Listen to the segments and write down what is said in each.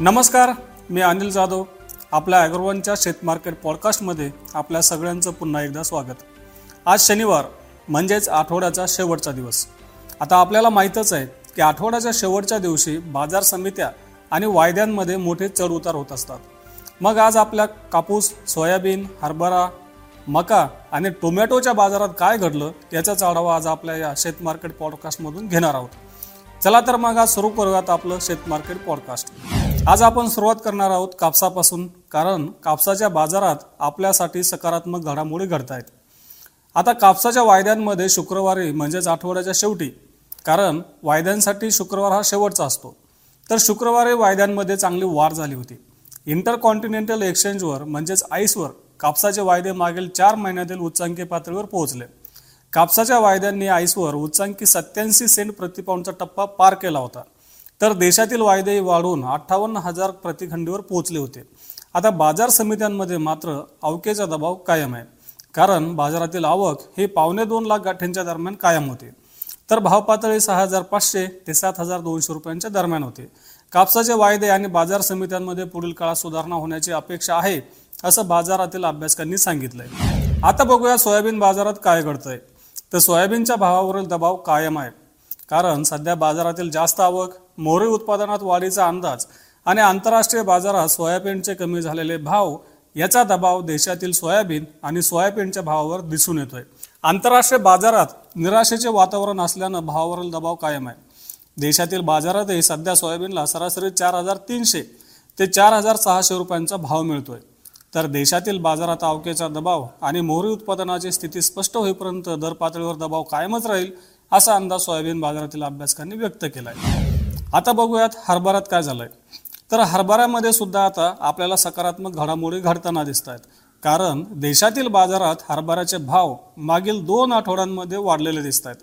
नमस्कार मी अनिल जाधव. आपल्या ॲग्रोवनच्या शेतमार्केट पॉडकास्टमध्ये आपल्या सगळ्यांचं पुन्हा एकदा स्वागत. आज शनिवार म्हणजेच आठवड्याचा शेवटचा दिवस. आता आपल्याला माहीतच आहे की आठवड्याच्या शेवटच्या दिवशी बाजार समित्या आणि वायद्यांमध्ये मोठे चढउतार होत असतात. मग आज आपल्या कापूस सोयाबीन हरभरा मका आणि टोमॅटोच्या बाजारात काय घडलं याचाच आढावा आज आपल्या या शेतमार्केट पॉडकास्टमधून घेणार आहोत. चला तर मग आज सुरू करूयात आपलं शेत मार्केट पॉडकास्ट. आज आपण सुरुवात करणार आहोत कापसापासून कारण कापसाच्या बाजारात आपल्यासाठी सकारात्मक घडामोडी घडत आहेत आता कापसाच्या वायद्यांमध्ये शुक्रवारी म्हणजेच आठवड्याच्या शेवटी कारण वायद्यांसाठी शुक्रवार हा शेवटचा असतो. तर शुक्रवारी वायद्यांमध्ये चांगली वाढ झाली होती. इंटरकॉन्टिनेंटल एक्सचेंजवर म्हणजेच आईसवर कापसाचे वायदे मागील चार महिन्यातील उच्चांकी पातळीवर पोहोचले. कापसाच्या वायद्यांनी आईसवर उच्चांकी सत्याऐंशी सेंट प्रतिपाऊंडचा टप्पा पार केला होता. तर देशातील वायदे वाढून अठ्ठावन्न हजार प्रतिखंडीवर पोहोचले होते. आता बाजार समित्यांमध्ये मात्र अवकेचा दबाव कायम आहे. कारण बाजारातील आवक हे पावणे दोन लाख गाठ्यांच्या दरम्यान कायम होते. तर भाव पातळी सहा हजार पाचशे ते सात हजार दोनशे रुपयांच्या दरम्यान होते. कापसाचे वायदे आणि बाजार समित्यांमध्ये पुढील काळात सुधारणा होण्याची अपेक्षा आहे असं बाजारातील अभ्यासकांनी सांगितलंय. आता बघूया सोयाबीन बाजारात काय घडतंय. तर सोयाबीनच्या भावावरील दबाव कायम आहे. कारण सध्या बाजारातील जास्त आवक मोहरी उत्पादनात वाढीचा अंदाज आणि आंतरराष्ट्रीय बाजारात सोयाबीनचे कमी झालेले भाव याचा दबाव देशातील सोयाबीन आणि सोयाबीनच्या भावावर दिसून येतोय. आंतरराष्ट्रीय बाजारात निराशेचे वातावरण असल्यानं भावावरील दबाव कायम आहे. देशातील बाजारातही सध्या सोयाबीनला सरासरी चार हजार तीनशे ते चार हजार सहाशे रुपयांचा भाव मिळतोय. तर देशातील बाजारात आवकेचा दबाव आणि मोहरी उत्पादनाची स्थिती स्पष्ट होईपर्यंत दर पातळीवर दबाव कायमच राहील असा अंदाज सोयाबीन बाजारातील अभ्यासकांनी व्यक्त केला आहे आता बघूयात हरभऱ्यात काय झालंय. तर हरभऱ्यामध्ये सुद्धा आता आपल्याला सकारात्मक घडामोडी घडताना दिसत आहेत कारण देशातील बाजारात हरभऱ्याचे भाव मागील दोन आठवड्यांमध्ये वाढलेले दिसत आहेत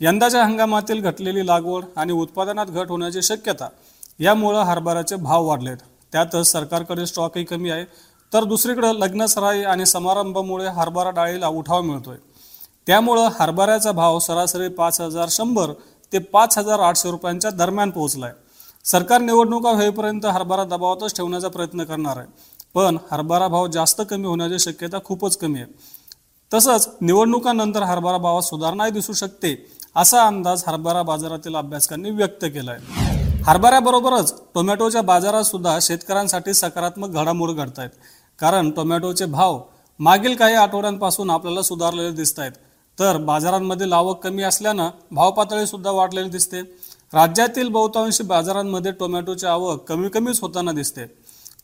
यंदाच्या हंगामातील घटलेली लागवड आणि उत्पादनात घट होण्याची शक्यता यामुळं हरभऱ्याचे भाव वाढलेत. त्यातच सरकारकडे स्टॉकही कमी आहे. तर दुसरीकडे लग्नसराई आणि समारंभामुळे हरभरा डाळीला उठाव मिळतोय. त्यामुळं हरभऱ्याचा भाव सरासरी पाच हजार शंभर ते पाच हजार आठशे रुपयांच्या दरम्यान पोहोचलाय. सरकार निवडणुका होईपर्यंत हरभरा दबावातच ठेवण्याचा प्रयत्न करणार आहे. पण हरभरा भाव जास्त कमी होण्याची शक्यता खूपच कमी आहे. तसंच निवडणुकानंतर हरभरा भावात सुधारणाही दिसू शकते असा अंदाज हरभरा बाजारातील अभ्यासकांनी व्यक्त केलाय. हरभऱ्याबरोबरच टोमॅटोच्या बाजारात सुद्धा शेतकऱ्यांसाठी सकारात्मक घडामोड घडत आहेत कारण टोमॅटोचे भाव मागील काही आठवड्यांपासून आपल्याला सुधारलेले दिसत आहेत तर बाजारांमध्ये आवक कमी असल्यानं भावपातळीसुद्धा सुद्धा वाढलेली दिसते. राज्यातील बहुतांशी बाजारांमध्ये टोमॅटोची आवक कमी कमीच होताना दिसते.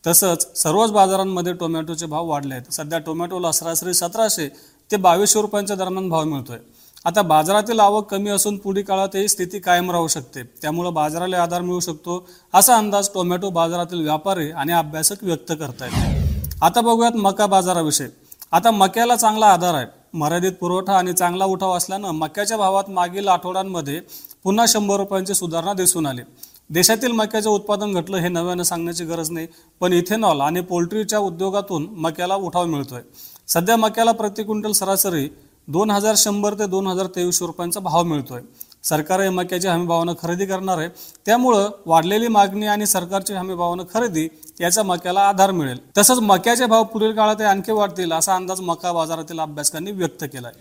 तसंच सर्वच बाजारांमध्ये टोमॅटोचे भाव वाढले आहेत. सध्या टोमॅटोला सरासरी सतराशे ते बावीसशे रुपयांच्या दरम्यान भाव मिळतोय. आता बाजारातील आवक कमी असून पुढील काळात ही स्थिती कायम राहू शकते. त्यामुळं बाजाराला आधार मिळू शकतो असा अंदाज टोमॅटो बाजारातील व्यापारी आणि अभ्यासक व्यक्त करतायत. आता बघूयात मका बाजाराविषयी. आता मक्याला चांगला आधार आहे. मर्यादित पुरवठा आणि चांगला उठाव असल्यानं मक्याच्या भावात मागील आठवड्यांमध्ये पुन्हा शंभर रुपयांची सुधारणा दिसून आली. देशातील मक्याचे उत्पादन घटलं हे नव्यानं सांगण्याची गरज नाही पण इथेनॉल आणि पोल्ट्रीच्या उद्योगातून मक्याला उठाव मिळतोय. सध्या मक्याला प्रति क्विंटल सरासरी दोन हजार शंभर ते दोन हजार तेवीसशे रुपयांचा भाव मिळतोय. सरकार हे मक्याच्या हमीभावानं खरेदी करणार आहे. त्यामुळं वाढलेली मागणी आणि सरकारची हमीभावानं खरेदी याचा मक्याला आधार मिळेल. तसंच मक्याचे भाव पुढील काळात आणखी वाढतील असा अंदाज मका बाजारातील अभ्यासकांनी व्यक्त केलाय.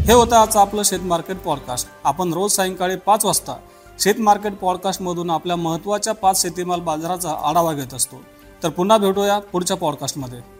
हे होतं आजचं आपलं शेत मार्केट पॉडकास्ट. आपण रोज सायंकाळी पाच वाजता शेत मार्केट पॉडकास्टमधून आपल्या महत्त्वाच्या पाच शेतीमाल बाजाराचा आढावा घेत असतो. तर पुन्हा भेटूया पुढच्या पॉडकास्टमध्ये.